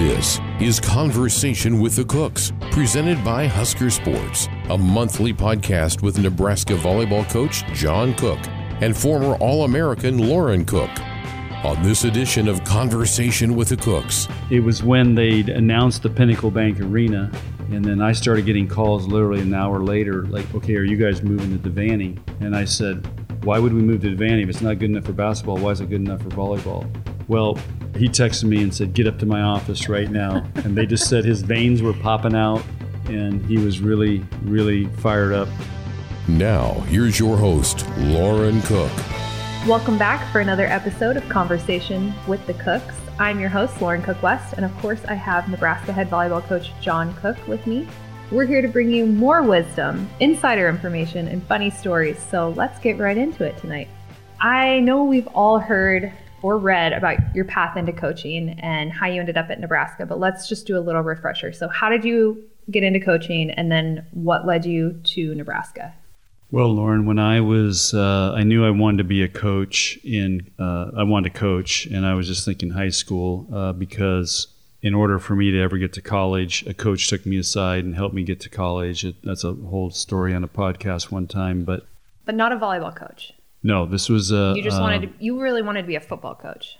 This is Conversation with the Cooks, presented by Husker Sports, a monthly podcast with Nebraska volleyball coach John Cook and former All American Lauren Cook. On this edition of Conversation with the Cooks, it was when they'd announced the Pinnacle Bank Arena, and then I started getting calls literally an hour later, like, okay, are you guys moving to Devaney? And I said, why would we move to Devaney if it's not good enough for basketball? Why is it good enough for volleyball? Well, he texted me and said, Get up to my office right now. and they just said his veins were popping out and he was really, really fired up. Now, here's your host, Lauren Cook. Welcome back for another episode of Conversation with the Cooks. I'm your host, Lauren Cook West, and of course, I have Nebraska head volleyball coach John Cook with me. We're here to bring you more wisdom, insider information, and funny stories. So let's get right into it tonight. I know we've all heard or read about your path into coaching and how you ended up at Nebraska, but let's just do a little refresher. So, how did you get into coaching, and then what led you to Nebraska? Well, Lauren, when I was, uh, I knew I wanted to be a coach. In uh, I wanted to coach, and I was just thinking high school uh, because in order for me to ever get to college, a coach took me aside and helped me get to college. It, that's a whole story on a podcast one time, but but not a volleyball coach. No, this was a. You just wanted uh, to. You really wanted to be a football coach.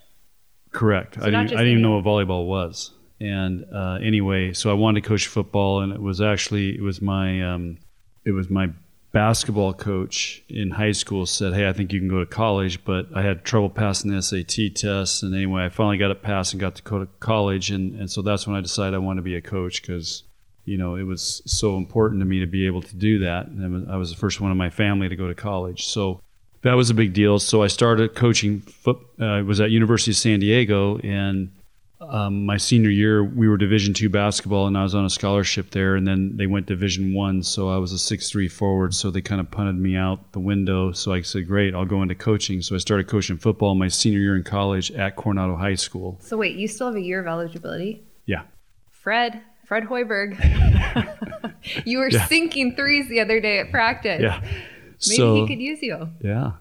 Correct. So I, didn't, I didn't even know what volleyball was. And uh, anyway, so I wanted to coach football, and it was actually it was my um, it was my basketball coach in high school said, "Hey, I think you can go to college," but I had trouble passing the SAT test, and anyway, I finally got it passed and got to go to college, and and so that's when I decided I wanted to be a coach because you know it was so important to me to be able to do that. And I was the first one in my family to go to college, so that was a big deal. So I started coaching. Foot, uh, I was at University of San Diego, and um, my senior year we were Division two basketball, and I was on a scholarship there. And then they went Division one, so I was a six three forward. So they kind of punted me out the window. So I said, "Great, I'll go into coaching." So I started coaching football my senior year in college at Coronado High School. So wait, you still have a year of eligibility? Yeah. Fred, Fred Hoiberg. you were yeah. sinking threes the other day at practice. Yeah. Maybe so, he could use you. Yeah.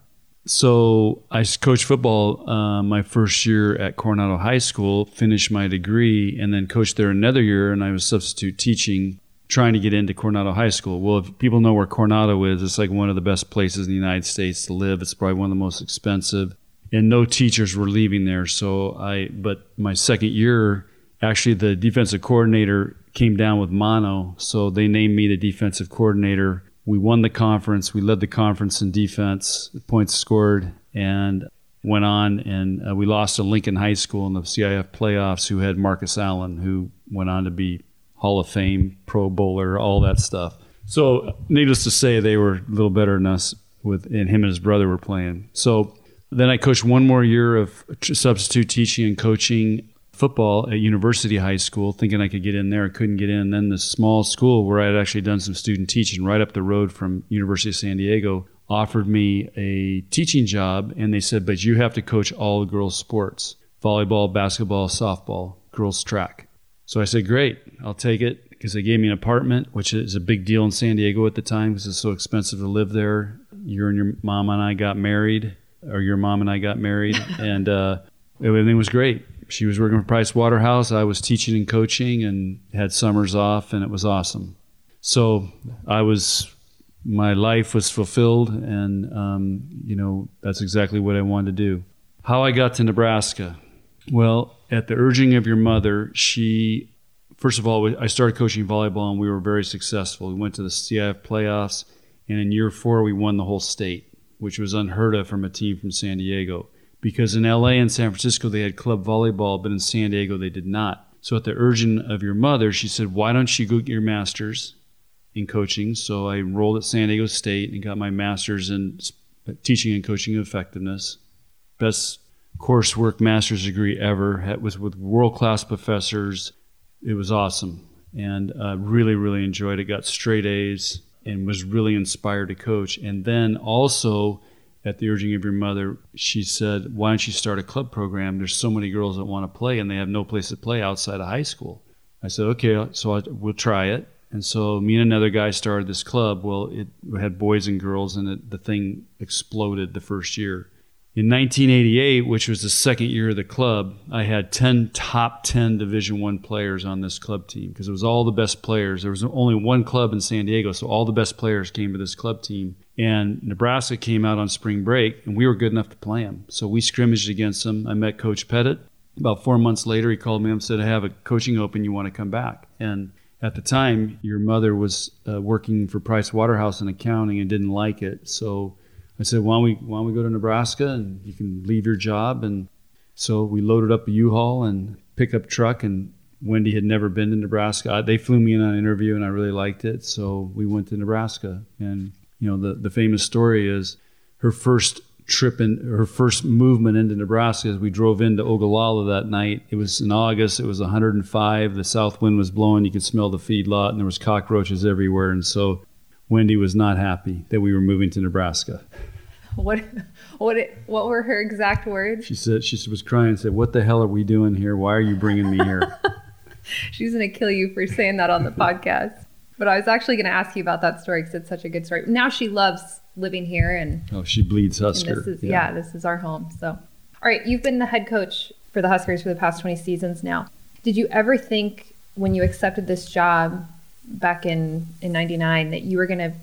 So I coached football uh, my first year at Coronado High School, finished my degree, and then coached there another year, and I was substitute teaching, trying to get into Coronado High School. Well, if people know where Coronado is, it's like one of the best places in the United States to live. It's probably one of the most expensive, and no teachers were leaving there. So I, but my second year, actually, the defensive coordinator came down with mono, so they named me the defensive coordinator we won the conference. We led the conference in defense, points scored, and went on and uh, we lost to Lincoln High School in the CIF playoffs, who had Marcus Allen, who went on to be Hall of Fame, Pro Bowler, all that stuff. So, needless to say, they were a little better than us. With and him and his brother were playing. So then I coached one more year of substitute teaching and coaching football at University High School, thinking I could get in there. I couldn't get in. Then the small school where I had actually done some student teaching right up the road from University of San Diego offered me a teaching job, and they said, "But you have to coach all the girls' sports: volleyball, basketball, softball, girls' track." So I said, "Great, I'll take it." Because they gave me an apartment, which is a big deal in San Diego at the time because it's so expensive to live there. You and your mom and I got married, or your mom and I got married, and uh, everything was great she was working for Price Waterhouse. I was teaching and coaching and had summers off, and it was awesome. So I was, my life was fulfilled, and um, you know that's exactly what I wanted to do. How I got to Nebraska? Well, at the urging of your mother, she, first of all, I started coaching volleyball, and we were very successful. We went to the CIF playoffs, and in year four, we won the whole state, which was unheard of from a team from San Diego because in LA and San Francisco they had club volleyball, but in San Diego they did not. So at the urging of your mother, she said, "Why don't you go get your master's in coaching?" So I enrolled at San Diego State and got my master's in teaching and coaching effectiveness. Best coursework master's degree ever. It was with world class professors. It was awesome, and uh, really, really enjoyed it. Got straight A's and was really inspired to coach. And then also at the urging of your mother, she said, Why don't you start a club program? There's so many girls that want to play and they have no place to play outside of high school. I said, Okay, so I, we'll try it. And so me and another guy started this club. Well, it had boys and girls, and it, the thing exploded the first year. In 1988, which was the second year of the club, I had 10 top 10 Division One players on this club team because it was all the best players. There was only one club in San Diego, so all the best players came to this club team. And Nebraska came out on spring break, and we were good enough to play them. So we scrimmaged against them. I met Coach Pettit. About four months later, he called me up and said, I have a coaching open. You want to come back? And at the time, your mother was uh, working for Price Waterhouse in accounting and didn't like it. So I said, why don't we why don't we go to Nebraska and you can leave your job? And so we loaded up a U-Haul and pickup truck. And Wendy had never been to Nebraska. They flew me in on an interview, and I really liked it. So we went to Nebraska. And you know, the the famous story is her first trip in her first movement into Nebraska as we drove into Ogallala that night. It was in August. It was 105. The south wind was blowing. You could smell the feedlot, and there was cockroaches everywhere. And so Wendy was not happy that we were moving to Nebraska. What what what were her exact words? She said she was crying and said, "What the hell are we doing here? Why are you bringing me here?" She's going to kill you for saying that on the podcast. But I was actually going to ask you about that story because it's such a good story. Now she loves living here, and oh, she bleeds Husker. This is, yeah. yeah, this is our home. So, all right, you've been the head coach for the Huskers for the past 20 seasons now. Did you ever think when you accepted this job back in in 99 that you were going to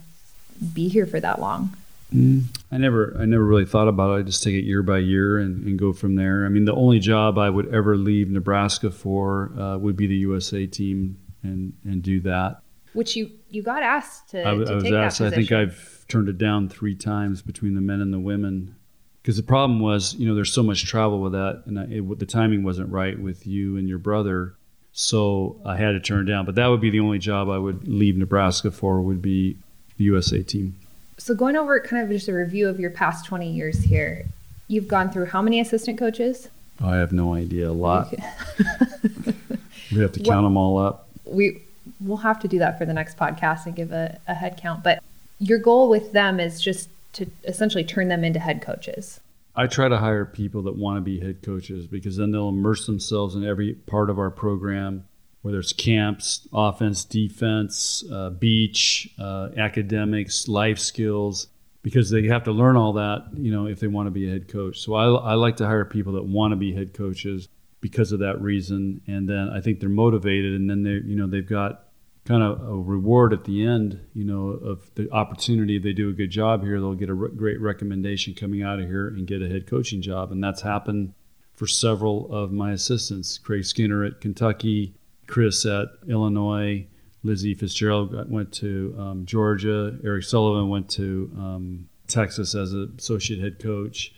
be here for that long? Mm, I never, I never really thought about it. I just take it year by year and, and, go from there. I mean, the only job I would ever leave Nebraska for uh, would be the USA team and and do that. Which you you got asked to. I, to I was asked. I think I've turned it down three times between the men and the women. Because the problem was, you know, there's so much travel with that, and I, it, the timing wasn't right with you and your brother, so I had to turn down. But that would be the only job I would leave Nebraska for. Would be the USA team. So, going over kind of just a review of your past 20 years here, you've gone through how many assistant coaches? I have no idea. A lot. we have to count them all up. We we'll have to do that for the next podcast and give a, a head count. But your goal with them is just to essentially turn them into head coaches. I try to hire people that want to be head coaches because then they'll immerse themselves in every part of our program whether it's camps, offense, defense, uh, beach, uh, academics, life skills, because they have to learn all that, you know, if they want to be a head coach. So I, I like to hire people that want to be head coaches because of that reason, and then I think they're motivated, and then they, you know, they've got kind of a reward at the end, you know, of the opportunity. If they do a good job here, they'll get a re- great recommendation coming out of here and get a head coaching job, and that's happened for several of my assistants. Craig Skinner at Kentucky, Chris at Illinois. Lizzie Fitzgerald went to um, Georgia. Eric Sullivan went to um, Texas as an associate head coach.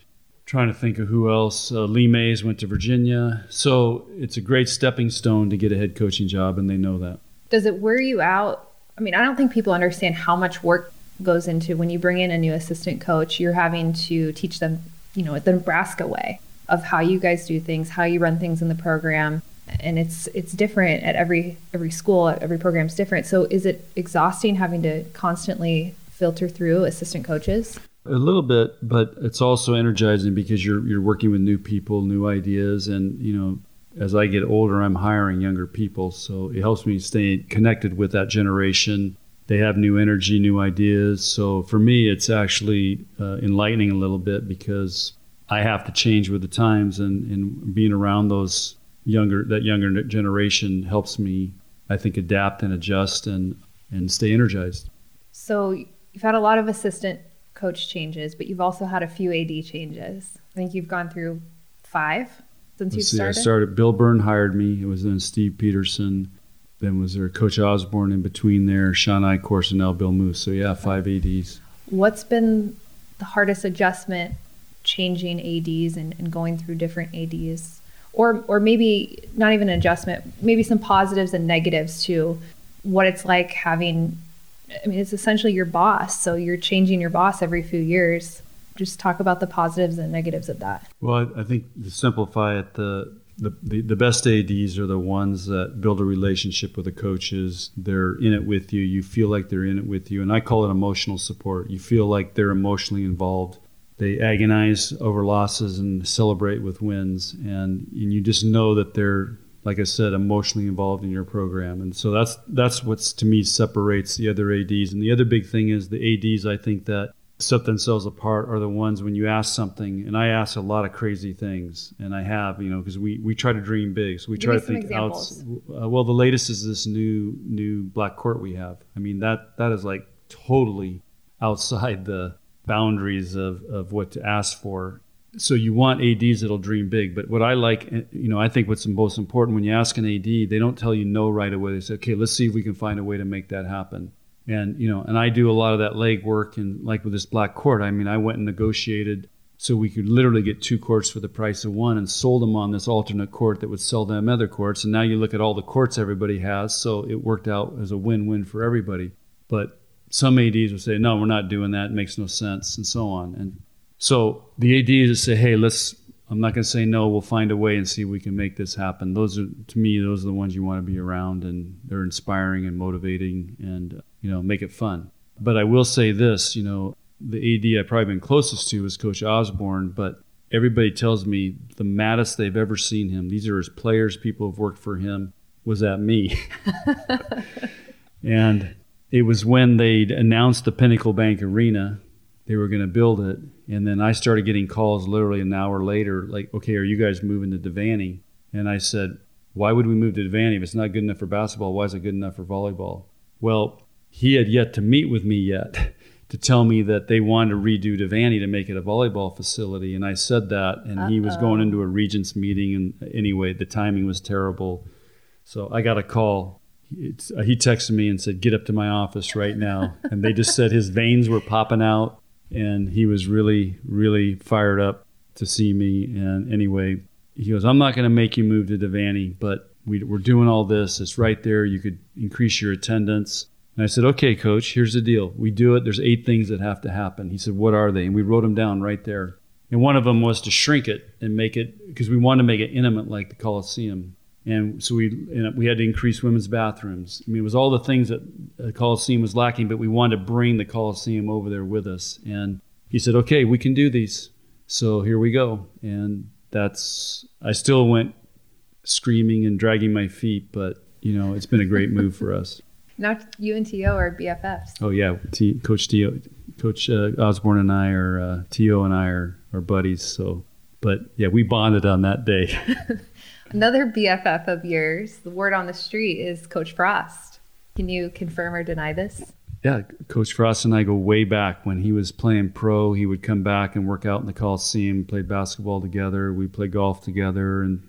Trying to think of who else. Uh, Lee Mays went to Virginia. So it's a great stepping stone to get a head coaching job, and they know that. Does it wear you out? I mean, I don't think people understand how much work goes into when you bring in a new assistant coach. You're having to teach them, you know, the Nebraska way of how you guys do things, how you run things in the program and it's it's different at every every school every program is different so is it exhausting having to constantly filter through assistant coaches a little bit but it's also energizing because you're you're working with new people new ideas and you know as i get older i'm hiring younger people so it helps me stay connected with that generation they have new energy new ideas so for me it's actually uh, enlightening a little bit because i have to change with the times and, and being around those younger that younger generation helps me I think adapt and adjust and and stay energized. So you've had a lot of assistant coach changes, but you've also had a few AD changes. I think you've gone through five since you started. I started. Bill Byrne hired me. It was then Steve Pederson. Then was there Coach Osborne in between there, Sean I, now Bill Moos. So yeah, five ADs. What's been the hardest adjustment changing ADs and, and going through different ADs or or maybe not even an adjustment, maybe some positives and negatives to what it's like having I mean it's essentially your boss, so you're changing your boss every few years. Just talk about the positives and negatives of that. Well, I, I think to simplify it, the, the, the best ads are the ones that build a relationship with the coaches. They're in it with you. You feel like they're in it with you, and I call it emotional support. You feel like they're emotionally involved they agonize over losses and celebrate with wins and, and you just know that they're like I said emotionally involved in your program and so that's that's what's to me separates the other ADs and the other big thing is the ADs I think that set themselves apart are the ones when you ask something, and I ask a lot of crazy things, and I have, you know, because we, we try to dream big. So we Give try to think out. Uh, well, the latest is this new new black court we have. I mean that that is like totally outside the boundaries of, of what to ask for. So you want ads that'll dream big. But what I like, eh, you know, I think what's most important when you ask an ad, they don't tell you no right away. They say, okay, let's see if we can find a way to make that happen and you know and i do a lot of that leg work and like with this black court i mean i went and negotiated so we could literally get two courts for the price of one and sold them on this alternate court that would sell them other courts. And now you look at all the courts everybody has so it worked out as a win-win for everybody. But some ads would say no we're not doing that. It makes no sense and so on. And so the ads would say hey let's i'm not going to say no. We'll find a way and see if we can make this happen. Those are to me those are the ones you want to be around and they're inspiring and motivating and you know, make it fun. But I will say this, you know, the AD I've probably been closest to is Coach Osborne, but everybody tells me the maddest they've ever seen him, these are his players, people who've worked for him, was at me. and it was when they announced the Pinnacle Bank Arena, they were going to build it. And then I started getting calls literally an hour later, like, okay, are you guys moving to Devaney? And I said, why would we move to Devaney? If it's not good enough for basketball, why is it good enough for volleyball? Well, he had yet to meet with me yet to tell me that they wanted to redo Devaney to make it a volleyball facility. And I said that, and he was going into a regents meeting. And anyway, the timing was terrible. So I got a call. It's, uh, he texted me and said, Get up to my office right now. and they just said his veins were popping out, and he was really, really fired up to see me. And anyway, he goes, I'm not going to make you move to Devaney, but we, we're doing all this. It's right there. You could increase your attendance. And I said, okay, coach, here's the deal. We do it. There's eight things that have to happen. He said, what are they? And we wrote them down right there. And one of them was to shrink it and make it, because we wanted to make it intimate like the Coliseum. And so we know, we had to increase women's bathrooms. I mean, it was all the things that the Coliseum was lacking, but we wanted to bring the Coliseum over there with us. And he said, okay, we can do these. So here we go. And that's, I still went screaming and dragging my feet, but, you know, it's been a great move for us. Now you and To are BFFs. Oh yeah, T, Coach T, Coach uh, Osborne and I are uh, To and I are, are buddies. So, but yeah, we bonded on that day. Another BFF of yours, the word on the street is Coach Frost. Can you confirm or deny this? yeah, Coach Frost and I go way back when he was playing pro. He would come back and work out in the Coliseum, played basketball together. We played golf together, and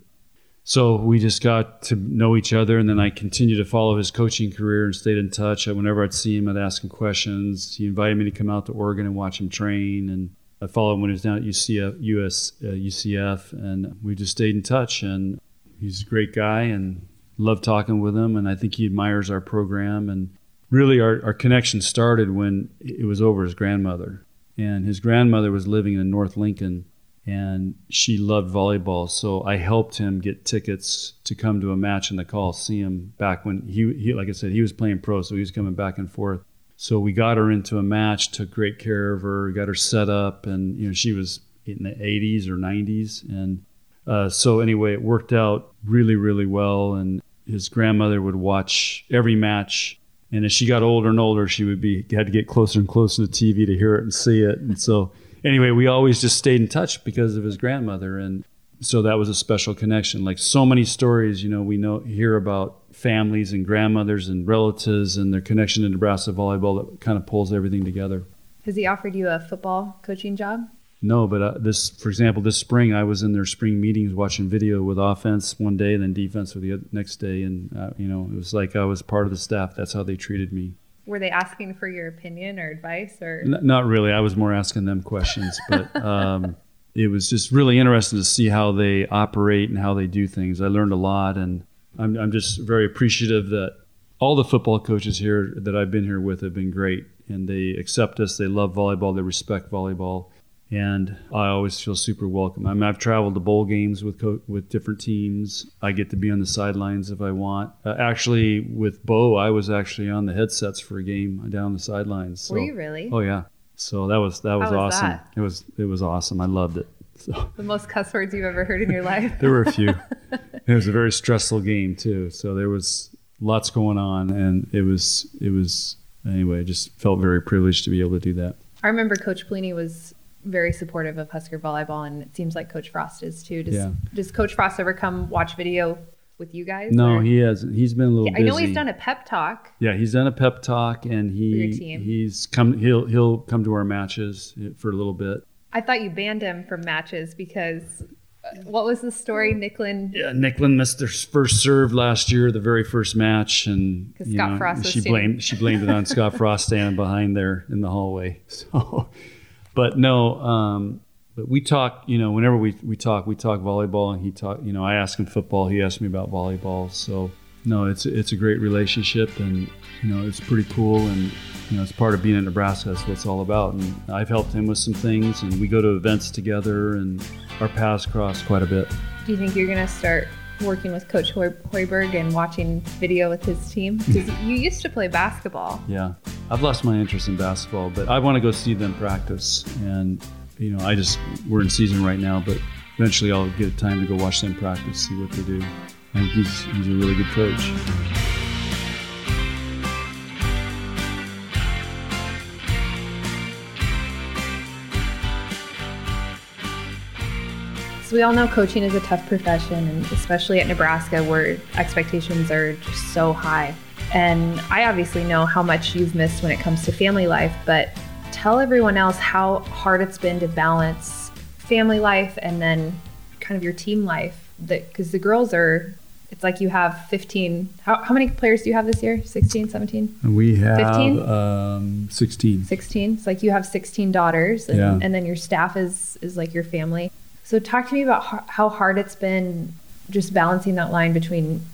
so we just got to know each other. And then I continued to follow his coaching career and stayed in touch. Whenever I'd see him, I'd ask him questions. He invited me to come out to Oregon and watch him train, and I followed him when he was down at UCF, US, uh, UCF, and we just stayed in touch. And he's a great guy, and love talking with him. And I think he admires our program and really our, our connection started when it was over his grandmother and his grandmother was living in north lincoln and she loved volleyball so i helped him get tickets to come to a match in the coliseum back when he, he like i said he was playing pro so he was coming back and forth so we got her into a match took great care of her got her set up and you know she was in the 80s or 90s and uh, so anyway it worked out really really well and his grandmother would watch every match and as she got older and older, she would be had to get closer and closer to the TV to hear it and see it. And so, anyway, we always just stayed in touch because of his grandmother, and so that was a special connection. Like so many stories, you know, we know hear about families and grandmothers and relatives and their connection to Nebraska volleyball that kind of pulls everything together. Has he offered you a football coaching job? No, but uh, this, for example, this spring I was in their spring meetings watching video with offense one day and then defense for the next day, and uh, you know it was like I was part of the staff. That's how they treated me. Were they asking for your opinion or advice or N- not really. I was more asking them questions, but um, it was just really interesting to see how they operate and how they do things. I learned a lot, and I'm, I'm just very appreciative that all the football coaches here that I've been here with have been great, and they accept us. They love volleyball. They respect volleyball, and I always feel super welcome. I mean, I've traveled to bowl games with co- with different teams. I get to be on the sidelines if I want. Uh, actually, with Bo, I was actually on the headsets for a game down the sidelines. So. were you really? Oh yeah. So that was that was was awesome. that? It was it was awesome. I loved it. So The most cuss words you've ever heard in your life. there were a few. it was a very stressful game too. So there was lots going on, and it was it was anyway. I just felt very privileged to be able to do that. I remember Coach Pelini was very supportive of Husker volleyball, and it seems like Coach Frost is too. Does, Yeah. does Coach Frost ever come watch video with you guys? No, or- he hasn't. He's been a little Yeah, I know he's done a pep talk. Yeah, he's done a pep talk, and he he's come. He'll he'll come to our matches for a little bit. I thought you banned him from matches because uh, what was the story, Nicklin? Yeah, Nicklin missed their first serve last year, the very first match, and Scott know, Frost she blamed she blamed it on Scott Frost standing behind there in the hallway. So, but no, um, but we talk. You know, whenever we we talk, we talk volleyball, and he talk. You know, I ask him football, he asked me about volleyball. So, no, it's it's a great relationship, and you know, it's pretty cool, and you know, it's part of being in Nebraska. That's what it's all about. And I've helped him with some things, and we go to events together, and our paths cross quite a bit. Do you think you're going to start working with Coach Hoiberg and watching video with his team? Because you used to play basketball. Yeah, I've lost my interest in basketball, but I want to go see them practice. And you know, I just we're in season right now, but eventually I'll get time to go watch them practice, see what they do. I think he's he's a really good coach. So we all know coaching is a tough profession, and especially at Nebraska, where expectations are just so high. And I obviously know how much you've missed when it comes to family life, but tell everyone else how hard it's been to balance family life and then kind of your team life. Because the girls are, it's like you have 15. How, how many players do you have this year? 16, 17? We have 15? um, 16. 16 it's like you have 16 daughters and, Yeah. and then your staff is is like your family so talk to me about how hard it's been just balancing that line between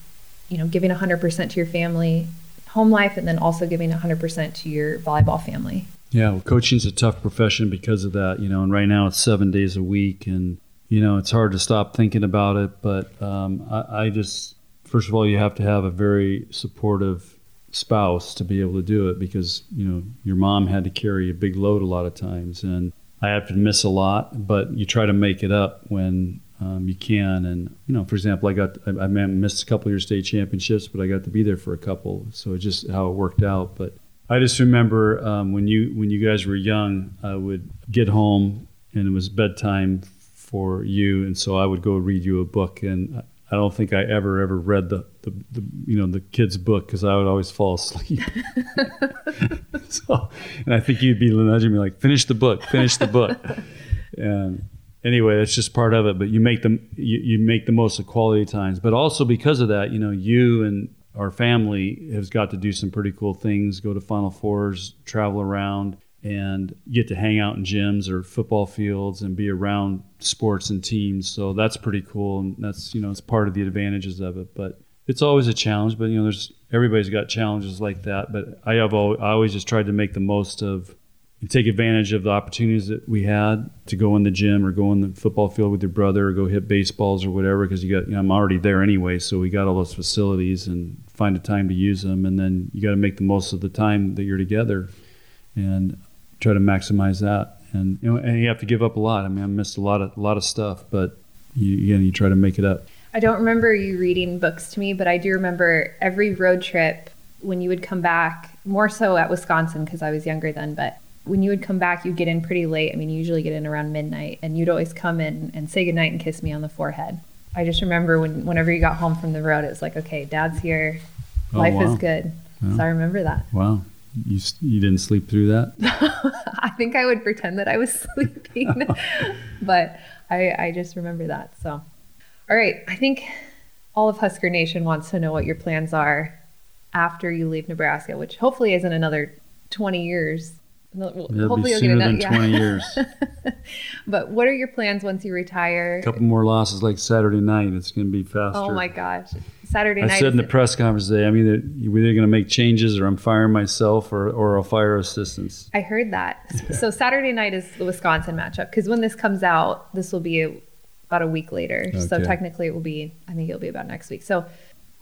you know giving 100% to your family home life and then also giving 100% to your volleyball family Yeah, well, coaching's a tough profession because of that, you know. And right now it's seven days a week, and you know it's hard to stop thinking about it. But um, I, I just, first of all, you have to have a very supportive spouse to be able to do it because you know your mom had to carry a big load a lot of times, and I have to miss a lot. But you try to make it up when um, you can. And you know, for example, I got I, I missed a couple of your state championships, but I got to be there for a couple, so it's just how it worked out. But I just remember um, when you when you guys were young, I would get home and it was bedtime for you, and so I would go read you a book. And I don't think I ever ever read the, the, the you know the kid's book because I would always fall asleep. so, and I think you'd be nudging me like, "Finish the book, finish the book." and anyway, that's just part of it. But you make them you, you make the most of quality times. But also because of that, you know, you and our family has got to do some pretty cool things. Go to Final Fours, travel around, and get to hang out in gyms or football fields and be around sports and teams. So that's pretty cool, and that's you know it's part of the advantages of it. But it's always a challenge. But you know, there's everybody's got challenges like that. But I have al- I always just tried to make the most of take advantage of the opportunities that we had to go in the gym or go in the football field with your brother or go hit baseballs or whatever because you got you know, I'm already there anyway so we got all those facilities and find a time to use them and then you got to make the most of the time that you're together and try to maximize that. And you know and you have to give up a lot. I mean I missed a lot of a lot of stuff but you again you try to make it up. I don't remember you reading books to me, but I do remember every road trip when you would come back, more so at Wisconsin because I was younger then, but when you would come back, you'd get in pretty late. I mean, you usually get in around midnight, and you'd always come in and say goodnight and kiss me on the forehead. I just remember when whenever you got home from the road, it was like, okay, dad's here. Oh, Life wow. is good. Yeah. So I remember that. wow you you didn't sleep through that I think I would pretend that I was sleeping, but I, I just remember that. So, all right, I think all of Husker Nation wants to know what your plans are after you leave Nebraska, which hopefully isn't another 20 years. Well, it'll hopefully be you'll get than it done. 20 Yeah. years But what are your plans once you retire? a couple more losses like Saturday night it's going to be faster Oh my gosh, Saturday I night. I said in the press conference today, I'm either we're either going to make changes or I'm firing myself or, or I'll fire assistants. I heard that. So Saturday night is the Wisconsin matchup because when this comes out, this will be about a week later. So technically, it will be. I think it'll be about next week. So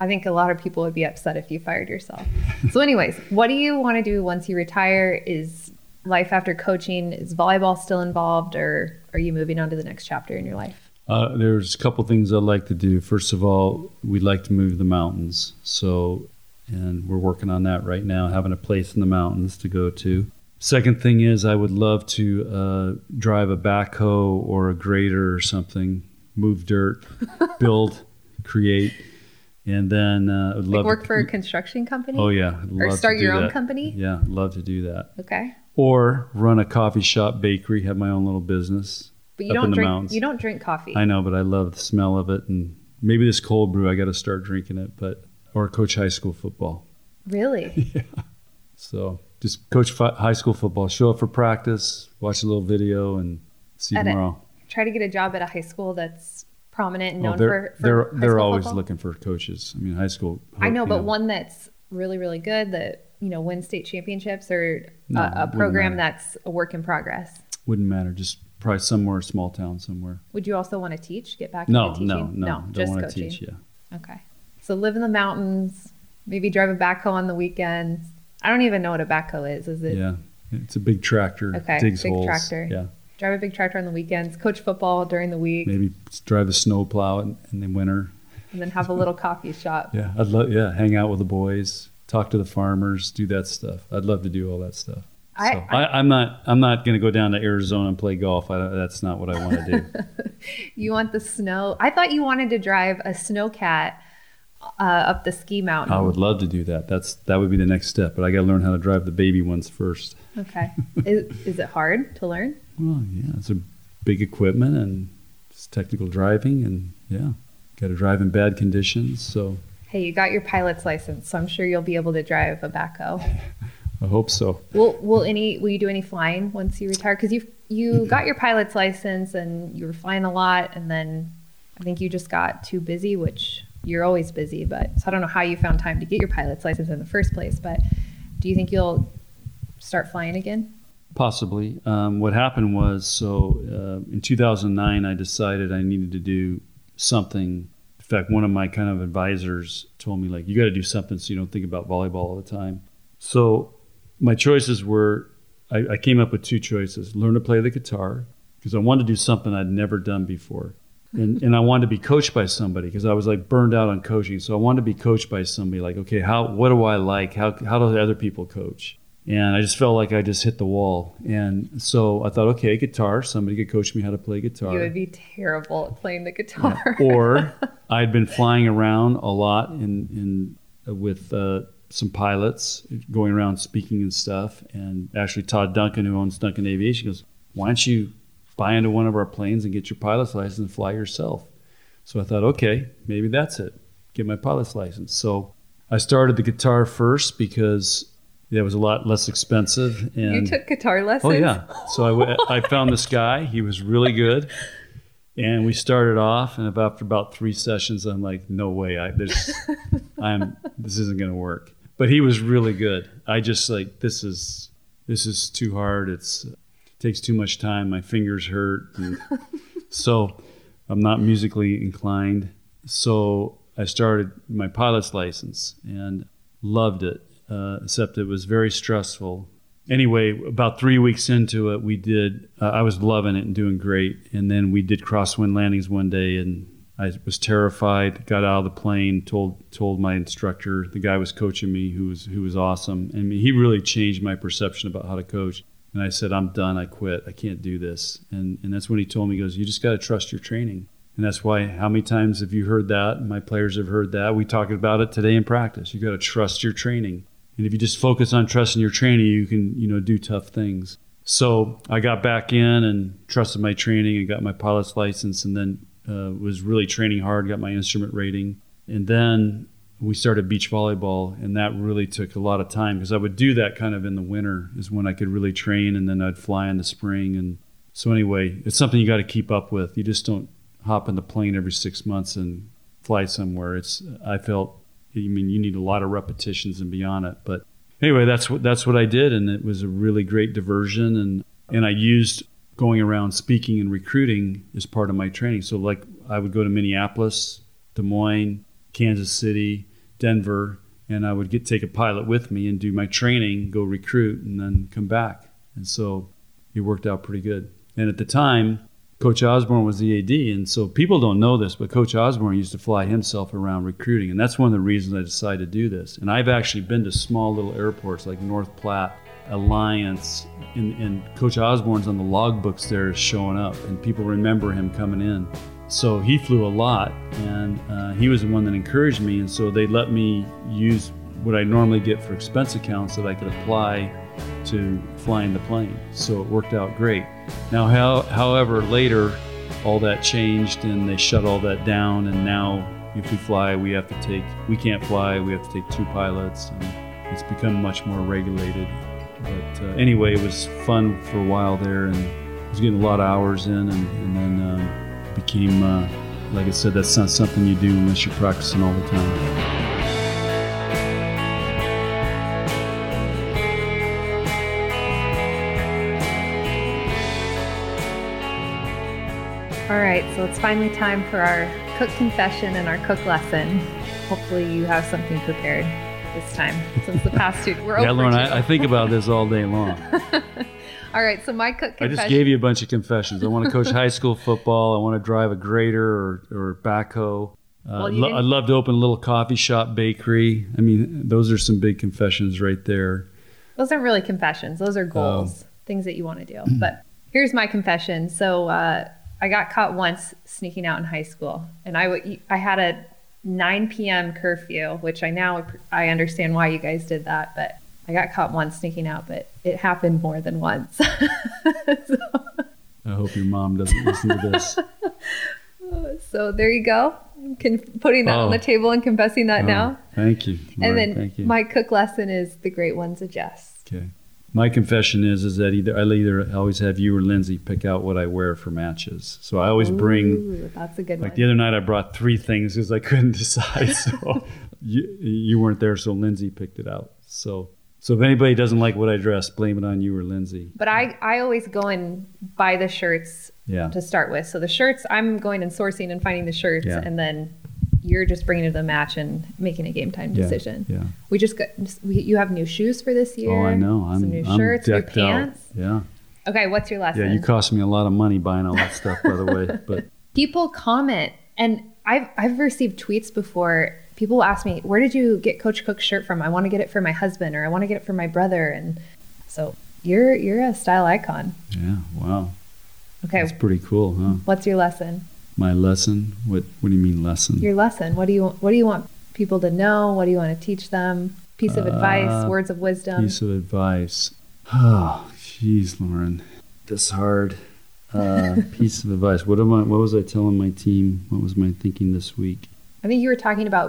I think a lot of people would be upset if you fired yourself. so, anyways, what do you want to do once you retire? Is life after coaching is volleyball still involved, or are you moving on to the next chapter in your life? Uh, there's a couple things I'd like to do. First of all, we'd like to move to the mountains. So, and we're working on that right now, having a place in the mountains to go to. Second thing is, I would love to uh, drive a backhoe or a grader or something, move dirt, build, create, and then uh, I'd Like work to, for a construction company? Oh yeah, I'd Or love start your own that. company? Yeah, I'd love to do that. Okay. Or run a coffee shop, bakery, have my own little business. But you Up don't in the drink mountains. you don't drink coffee. I know, but I love the smell of it, and maybe this cold brew. I got to start drinking it, but or coach high school football. Really? yeah. So just coach fi- high school football. Show up for practice, watch a little video, and see you tomorrow. Try to get a job at a high school that's prominent and Well, known they're for, for they're they're always football? looking for coaches. I mean, high school. I know, but one that's really, really good that you know win state championships or No, uh, a, a program matter. that's a work in progress. wouldn't matter. Just probably somewhere small town somewhere. Would you also want to teach? Get back No, teaching? no, no. No. Don't just want to coaching. teach. Yeah. Okay. So live in the mountains. Maybe drive a backhoe on the weekends. I don't even know what a backhoe is. Is it Yeah. It's a big tractor. Okay, Digs big holes. tractor. Yeah. drive a big tractor on the weekends? Coach football during the week, Maybe drive a snow plow in, in the winter. and then have a little coffee shop. Yeah. I'd love. Yeah. Hang out with the boys. Talk to the farmers. Do that stuff. I'd love to do all that stuff. I- so I, I'm not. I'm not going to go down to Arizona and play golf. I, that's not what I want to do. You want the snow? I thought you wanted to drive a snowcat uh, up the ski mountain. I would love to do that. That's that would be the next step. But I got to learn how to drive the baby ones first. Okay. is, is it hard to learn? Well, yeah, it's a big equipment and it's technical driving, and yeah, got to drive in bad conditions. So Hey, you got your pilot's license, so I'm sure you'll be able to drive a backhoe. I hope so. Will Will any Will you do any flying once you retire? Because you you got your pilot's license and you were flying a lot, and then I think you just got too busy, which you're always busy. But so I don't know how you found time to get your pilot's license in the first place. But do you think you'll start flying again? Possibly. Um, what happened was, so uh, in 2009, I decided I needed to do something. In fact, one of my kind of advisors told me, like, you got to do something so you don't think about volleyball all the time. So my choices were, I, I came up with two choices: learn to play the guitar because I wanted to do something I'd never done before, and and I wanted to be coached by somebody because I was like burned out on coaching. So I wanted to be coached by somebody. Like, okay, how what do I like? How how do other people coach? And I just felt like I just hit the wall. And so I thought, okay, guitar. Somebody could coach me how to play guitar. You would be terrible at playing the guitar. or I'd been flying around a lot in, in with uh, some pilots, going around speaking and stuff. And actually, Todd Duncan, who owns Duncan Aviation, goes, "Why don't you buy into one of our planes and get your pilot's license and fly yourself?" So I thought, okay, maybe that's it. Get my pilot's license. So I started the guitar first because it was a lot less expensive. And you took guitar lessons. Oh yeah. So I, w- I found this guy. He was really good, and we started off. And after about three sessions, I'm like, no way. I this, I'm this isn't gonna work. But he was really good. I just like this is this is too hard. It's it takes too much time. My fingers hurt. And so I'm not musically inclined. So I started my pilot's license and loved it uh, except it was very stressful. Anyway, about three weeks into it, we did. Uh, I was loving it and doing great, and then we did crosswind landings one day, and I was terrified. Got out of the plane, told told my instructor, the guy was coaching me, who was who was awesome, and he really changed my perception about how to coach. And I said, I'm done. I quit. I can't do this. And and that's when he told me, he goes, you just got to trust your training. And that's why, how many times have you heard that? My players have heard that. We talked about it today in practice. You got to trust your training. And if you just focus on trusting your training, you can, you know, do tough things. So I got back in and trusted my training and got my pilot's license and then uh, was really training hard, got my instrument rating. And then we started beach volleyball and that really took a lot of time because I would do that kind of in the winter is when I could really train and then I'd fly in the spring. And so anyway, it's something you got to keep up with. You just don't hop in the plane every six months and fly somewhere. It's, I felt I mean, you need a lot of repetitions and beyond it. But anyway, that's what that's what I did, and it was a really great diversion. And and I used going around speaking and recruiting as part of my training. So like I would go to Minneapolis, Des Moines, Kansas City, Denver, and I would get take a pilot with me and do my training, go recruit, and then come back. And so it worked out pretty good. And at the time, Coach Osborne was the AD, and so people don't know this, but Coach Osborne used to fly himself around recruiting, and that's one of the reasons I decided to do this. And I've actually been to small little airports like North Platte alliance. And, and Coach Osborne's on the logbooks there showing up, and people remember him coming in. So he flew a lot, and uh, he was the one that encouraged me. And so they let me use what I normally get for expense accounts that I could apply to flying the plane. So it worked out great. Now, how, however, later all that changed and they shut all that down, and now if we fly, we have to take, we can't fly, we have to take two pilots, and it's become much more regulated. But uh, anyway, it was fun for a while there, and I was getting a lot of hours in, and, and then um, became, uh, like I said, that's not something you do unless you're practicing all the time. All right, so it's finally time for our cook confession and our cook lesson. Hopefully, you have something prepared this time since the past two. We're yeah, Lauren. I, I think about this all day long. All right, so my cook I just gave you a bunch of confessions. I want to coach high school football. I want to drive a grader or, or backhoe. Uh, Well, lo- I'd love to open a little coffee shop, bakery. I mean, those are some big confessions right there. Those aren't really confessions. Those are goals, things that you want to do. But here's my confession. So uh, I got caught once sneaking out in high school, and I w- I had a 9 p.m. curfew, which I now I understand why you guys did that, but I got caught once sneaking out, but it happened more than once. so, I hope your mom doesn't listen to this. so there you go. Con- putting that on Oh. the table and confessing that Oh, now. Thank you. And then thank you. my cook lesson is the great ones adjust. okay. My confession is is that either I either always have you or Lindsay pick out what I wear for matches. So I always bring that's a good Like one. the other night, I brought three things because I couldn't decide. So you, you weren't there, so Lindsay picked it out. So so if anybody doesn't like what I dress, blame it on you or Lindsay. But I, I always go and buy the shirts Yeah. to start with. So the shirts, I'm going and sourcing and finding the shirts, Yeah. and then you're just bringing it to the match and making a game time decision. Yeah. We just got we, you have new shoes for this year. Oh, I know. I'm, some new I'm shirts, new decked out. pants. Yeah. Okay, what's your lesson? Yeah. You cost me a lot of money buying all that stuff, by the way. But People comment, and I've I've received tweets before. People ask me, "Where did you get Coach Cook's shirt from? I want to get it for my husband, or I want to get it for my brother." And so you're you're a style icon. yeah. Wow. Okay, That's pretty cool, huh? what's your lesson? My lesson. What What do you mean lesson? your lesson what do you what do you want people to know what do you want to teach them piece of advice Uh, words of wisdom Piece of advice. Oh, jeez, Lauren, this hard. Uh, piece of advice. What am I? What was I telling my team? What was my thinking this week? i think you were talking about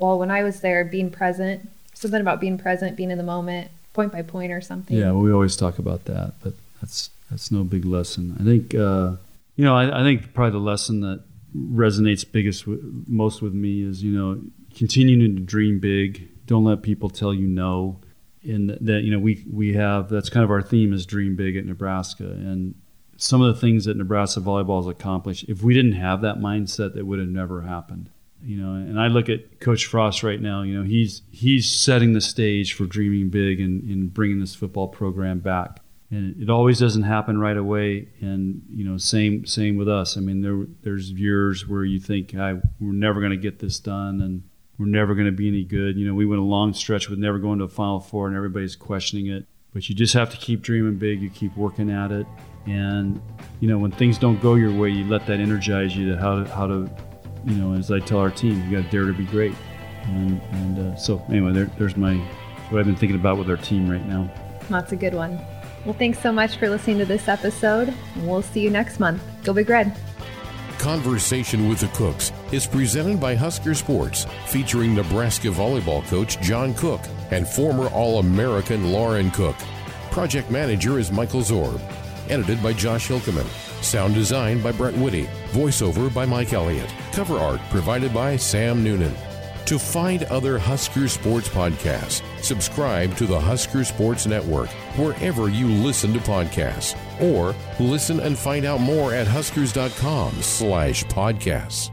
well when i was there being present something about being present being in the moment point by point or something Yeah, well, we always talk about that, but that's that's no big lesson. I think uh, you know. I, I think probably the lesson that resonates biggest, with, most with me is you know continuing to dream big. Don't let people tell you no. And that you know we we have that's kind of our theme is dream big at Nebraska. And some of the things that Nebraska volleyball has accomplished, if we didn't have that mindset, that would have never happened you know and i look at coach frost right now you know he's he's setting the stage for dreaming big and, and bringing this football program back and it always doesn't happen right away. And you know same same with us. I mean there there's years where you think I, we're never going to get this done and we're never going to be any good. You know we went a long stretch with never going to a final four and everybody's questioning it. But you just have to keep dreaming big. You keep working at it. And you know when things don't go your way you let that energize you to how to how to you know, as I tell our team, you got to dare to be great. And, and uh, so, anyway, there, there's my what I've been thinking about with our team right now. that's a good one well thanks so much for listening to this episode we'll see you next month go big red Conversation with the Cooks is presented by Husker Sports, featuring Nebraska volleyball coach John Cook and former All American Lauren Cook. Project manager is Michael Zorb. Edited by Josh Hilkeman. Sound design by Brett Whitty. Voiceover by Mike Elliott. Cover art provided by Sam Noonan. To find other Husker Sports podcasts, subscribe to the Husker Sports Network wherever you listen to podcasts, or listen and find out more at huskers.com slash podcasts.